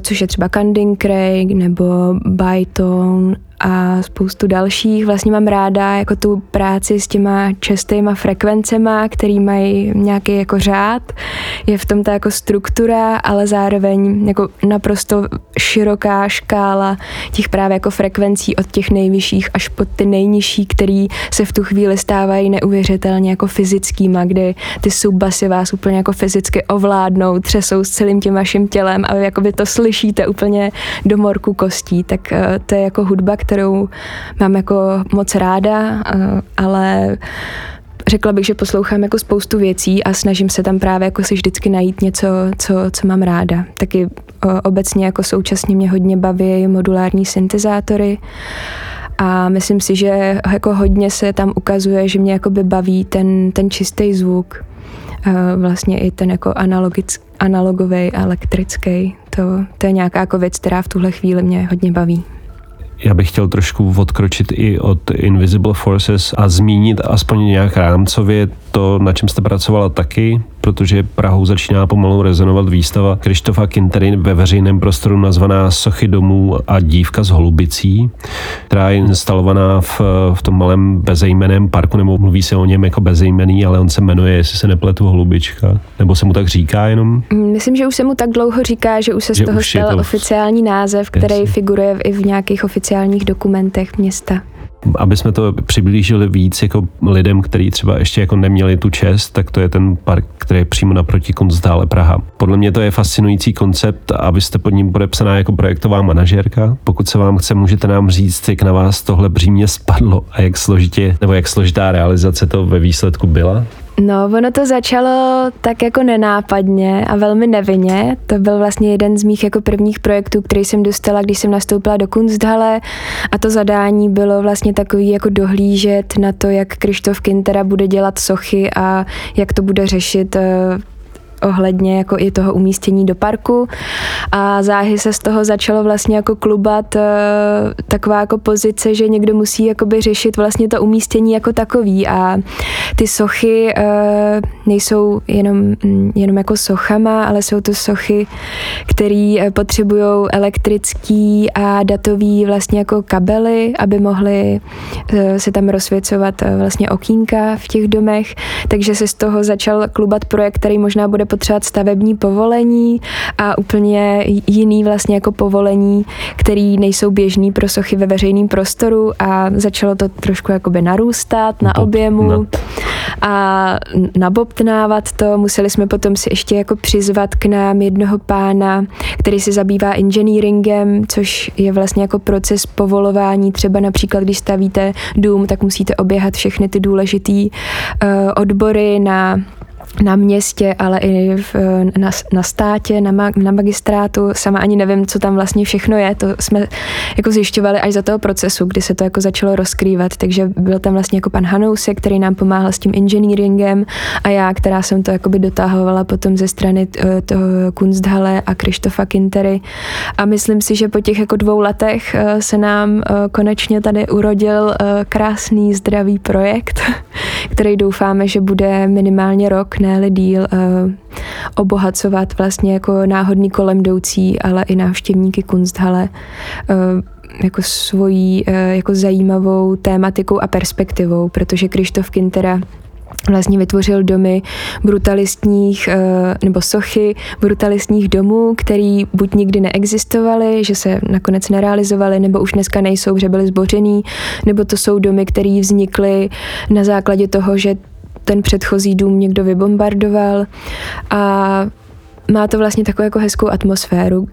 což je třeba Canding Craig nebo Bytone a spoustu dalších. Vlastně mám ráda jako tu práci s těma častýma frekvencema, který mají nějaký jako řád. Je v tom ta jako struktura, ale zároveň jako naprosto široká škála těch právě jako frekvencí od těch nejvyšších až pod ty nejnižší, který se v tu chvíli stávají neuvěřitelně jako fyzickýma, kdy ty subbasy vás úplně jako fyzicky ovládnou, třesou s celým tím vaším tělem a vy jako by to slyšíte úplně do morku kostí, tak uh, to je jako hudba, kterou mám jako moc ráda, ale řekla bych, že poslouchám jako spoustu věcí a snažím se tam právě jako si vždycky najít něco, co, co mám ráda. Taky obecně jako současně mě hodně baví modulární syntezátory a myslím si, že jako hodně se tam ukazuje, že mě jako by baví ten, ten čistý zvuk. Vlastně i ten jako analogický analogový a elektrický. To, to je nějaká jako věc, která v tuhle chvíli mě hodně baví. Já bych chtěl trošku odkročit i od Invisible Forces a zmínit aspoň nějak rámcově to, na čem jste pracovala taky, protože Prahou začíná pomalu rezonovat výstava Krištofa Kintery ve veřejném prostoru nazvaná Sochy domů a dívka z holubicí, která je instalovaná v, v tom malém bezejmeném parku, nebo mluví se o něm jako bezejmený, ale on se jmenuje, jestli se nepletu, Holubička, nebo se mu tak říká jenom? Myslím, že už se mu tak dlouho říká, že už se z toho stal to... oficiální název, který Jasně. figuruje i v nějakých oficiálních dokumentech města aby jsme to přiblížili víc jako lidem, kteří třeba ještě jako neměli tu čest, tak to je ten park, který je přímo naproti Kunstdále Praha. Podle mě to je fascinující koncept, abyste pod ním podepsaná jako projektová manažerka. Pokud se vám chce, můžete nám říct, jak na vás tohle břímě spadlo a jak složitě nebo jak složitá realizace to ve výsledku byla. No, ono to začalo tak jako nenápadně a velmi nevinně. To byl vlastně jeden z mých jako prvních projektů, který jsem dostala, když jsem nastoupila do Kunsthalle a to zadání bylo vlastně takový jako dohlížet na to, jak Krištof Kintera bude dělat sochy a jak to bude řešit eh, ohledně jako i toho umístění do parku. A záhy se z toho začalo vlastně jako klubat uh, taková jako pozice, že někdo musí jakoby řešit vlastně to umístění jako takový. A ty sochy uh, nejsou jenom, jenom jako sochama, ale jsou to sochy, které uh, potřebují elektrický a datový vlastně jako kabely, aby mohly se tam rozsvěcovat vlastně okýnka v těch domech, takže se z toho začal klubat projekt, který možná bude potřebovat stavební povolení a úplně jiný vlastně jako povolení, který nejsou běžný pro sochy ve veřejném prostoru a začalo to trošku jakoby narůstat na objemu a nabobtnávat to. Museli jsme potom si ještě jako přizvat k nám jednoho pána, který se zabývá engineeringem, což je vlastně jako proces povolování. Třeba například, když stavíte dům, tak musíte oběhat všechny ty důležitý uh, odbory na na městě, ale i v, na, na státě, na, ma, na magistrátu. Sama ani nevím, co tam vlastně všechno je. To jsme jako zjišťovali až za toho procesu, kdy se to jako začalo rozkrývat. Takže byl tam vlastně jako pan Hanousek, který nám pomáhal s tím engineeringem a já, která jsem to jakoby dotahovala potom ze strany eh, toho Kunsthalle a Krištofa Kintery. A myslím si, že po těch jako dvou letech eh, se nám eh, konečně tady urodil krásný, zdravý projekt, <laughs> který doufáme, že bude minimálně rok ne díl uh, obohacovat vlastně jako náhodný kolem jdoucí, ale i návštěvníky Kunsthalle uh, jako svojí uh, jako zajímavou tématikou a perspektivou, protože Krištof Kintera vlastně vytvořil domy brutalistních nebo sochy brutalistních domů, který buď nikdy neexistovaly, že se nakonec nerealizovaly, nebo už dneska nejsou, že byly zbořený, nebo to jsou domy, které vznikly na základě toho, že ten předchozí dům někdo vybombardoval a má to vlastně takovou jako hezkou atmosféru,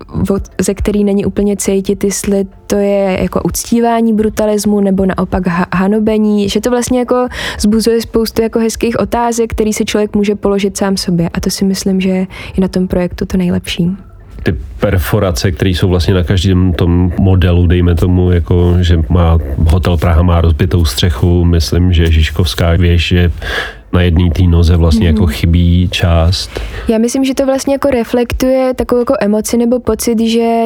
ze který není úplně cítit, jestli to je jako uctívání brutalismu nebo naopak hanobení, že to vlastně jako zbuzuje spoustu jako hezkých otázek, který si člověk může položit sám sobě. A to si myslím, že je na tom projektu to nejlepší. Ty perforace, které jsou vlastně na každém tom modelu, dejme tomu, jako, že má hotel Praha má rozbitou střechu, myslím, že Žižkovská věž je na jedné té noze vlastně mm-hmm. jako chybí část. Já myslím, že to vlastně jako reflektuje takovou jako emoci nebo pocit, že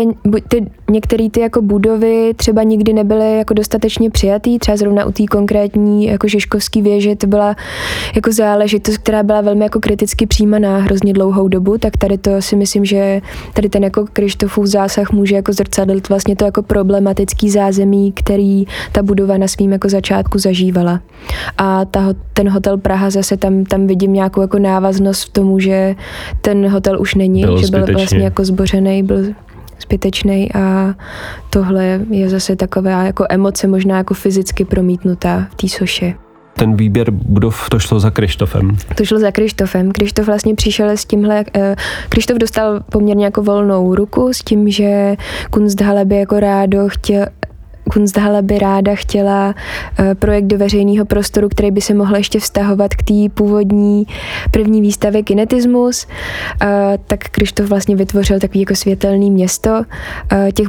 ty některé ty jako budovy třeba nikdy nebyly jako dostatečně přijatý, třeba zrovna u té konkrétní jako Žižkovský věže to byla jako záležitost, která byla velmi jako kriticky přijímaná hrozně dlouhou dobu, tak tady to si myslím, že tady ten jako Krištofův zásah může jako zrcadlit vlastně to jako problematický zázemí, který ta budova na svým jako začátku zažívala. A ta, ten hotel Praha zase tam, tam vidím nějakou jako návaznost v tomu, že ten hotel už není, byl že byl zbytečně. vlastně jako zbořený, byl zbytečný a tohle je zase taková jako emoce možná jako fyzicky promítnutá v té soše ten výběr budov, to šlo za Krištofem. To šlo za Krištofem. Krištof vlastně přišel s tímhle, eh, Krištof dostal poměrně jako volnou ruku s tím, že Kunsthalle by jako rádo chtěl, Kunsthalle by ráda chtěla eh, projekt do veřejného prostoru, který by se mohl ještě vztahovat k té původní první výstavě Kinetismus, eh, tak Krištof vlastně vytvořil takový jako světelný město. Těch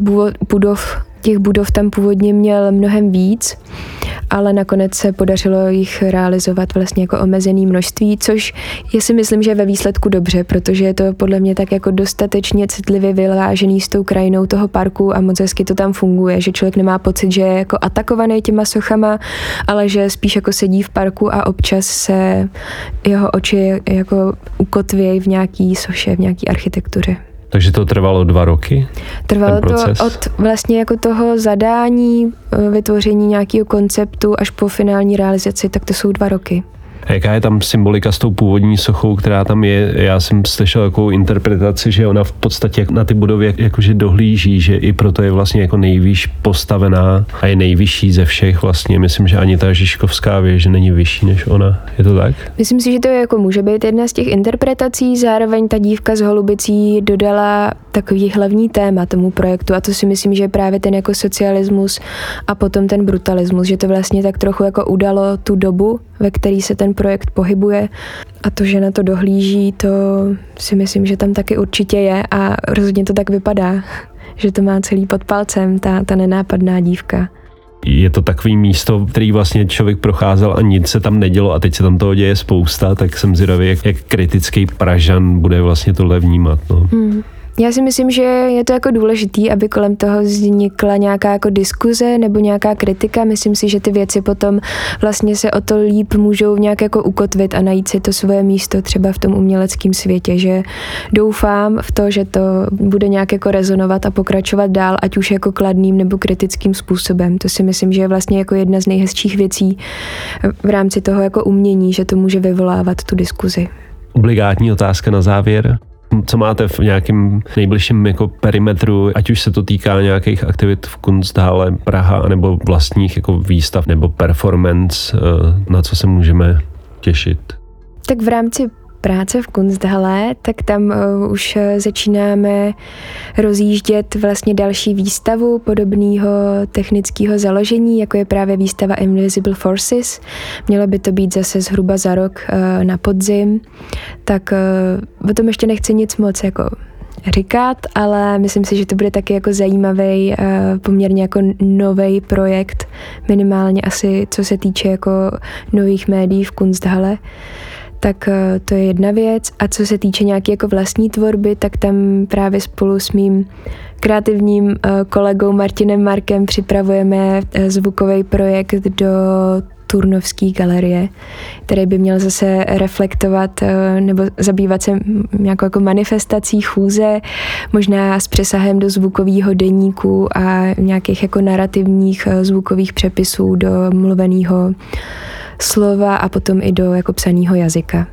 budov těch budov tam původně měl mnohem víc, ale nakonec se podařilo jich realizovat vlastně jako omezený množství, což je si myslím, že ve výsledku dobře, protože je to podle mě tak jako dostatečně citlivě vylážený s tou krajinou toho parku a moc hezky to tam funguje, že člověk nemá pocit, že je jako atakovaný těma sochama, ale že spíš jako sedí v parku a občas se jeho oči jako ukotvějí v nějaký soše, v nějaký architektuře. Takže to trvalo dva roky? Trvalo to od vlastně jako toho zadání, eh, vytvoření nějakého konceptu až po finální realizaci, tak to jsou dva roky. Jaká je tam symbolika s tou původní sochou, která tam je? Já jsem slyšel takovou interpretaci, že ona v podstatě na ty budovy jakože dohlíží, že i proto je vlastně jako nejvýš postavená a je nejvyšší ze všech vlastně. Myslím, že ani ta Žižkovská věž není vyšší než ona. Je to tak? Myslím si, že to je jako může být jedna z těch interpretací. Zároveň ta dívka z Holubicí dodala takový hlavní téma tomu projektu a to si myslím, že je právě ten jako socialismus a potom ten brutalismus, že to vlastně tak trochu jako udalo tu dobu, ve který se ten projekt pohybuje a to, že na to dohlíží, to si myslím, že tam taky určitě je a rozhodně to tak vypadá, že to má celý pod palcem, ta, ta nenápadná dívka je to takový místo, který vlastně člověk procházel a nic se tam nedělo a teď se tam toho děje spousta, tak jsem zvědavý, jak, jak kritický Pražan bude vlastně tohle vnímat. No. Hmm. Já si myslím, že je to jako důležitý, aby kolem toho vznikla nějaká jako diskuze nebo nějaká kritika. Myslím si, že ty věci potom vlastně se o to líp můžou nějak jako ukotvit a najít si to svoje místo třeba v tom uměleckém světě, že doufám v to, že to bude nějak jako rezonovat a pokračovat dál, ať už jako kladným nebo kritickým způsobem. To si myslím, že je vlastně jako jedna z nejhezčích věcí v rámci toho jako umění, že to může vyvolávat tu diskuzi. Obligátní otázka na závěr co máte v nějakém nejbližším jako perimetru, ať už se to týká nějakých aktivit v Kunsthalle Praha, nebo vlastních jako výstav, nebo performance, eh, na co se můžeme těšit? Tak v rámci práce v Kunsthalle, tak tam uh, už uh, začínáme rozjíždět vlastně další výstavu podobného technického založení, jako je právě výstava Invisible Forces. Mělo by to být zase zhruba za rok uh, na podzim, tak o tom ještě nechci nic moc jako říkat, ale myslím si, že to bude taky jako zajímavý, poměrně jako nový projekt, minimálně asi co se týče jako nových médií v Kunsthalle tak eh, to je jedna věc. A co se týče nějaké jako vlastní tvorby, tak tam právě spolu s mým kreativním eh, kolegou Martinem Markem připravujeme eh, zvukový projekt do Turnovské galerie, který by měl zase reflektovat nebo zabývat se nějakou jako manifestací chůze, možná s přesahem do zvukového deníku a nějakých jako narrativních zvukových přepisů do mluveného slova a potom i do jako psaného jazyka.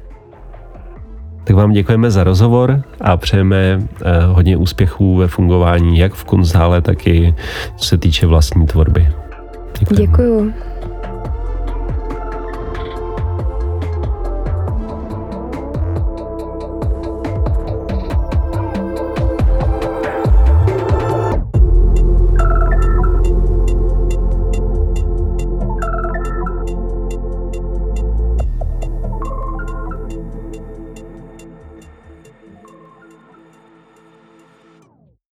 Tak vám děkujeme za rozhovor a přejeme eh, hodně úspěchů ve fungování jak v Kunsthále, tak i co se týče vlastní tvorby. Děkujeme. Děkuju.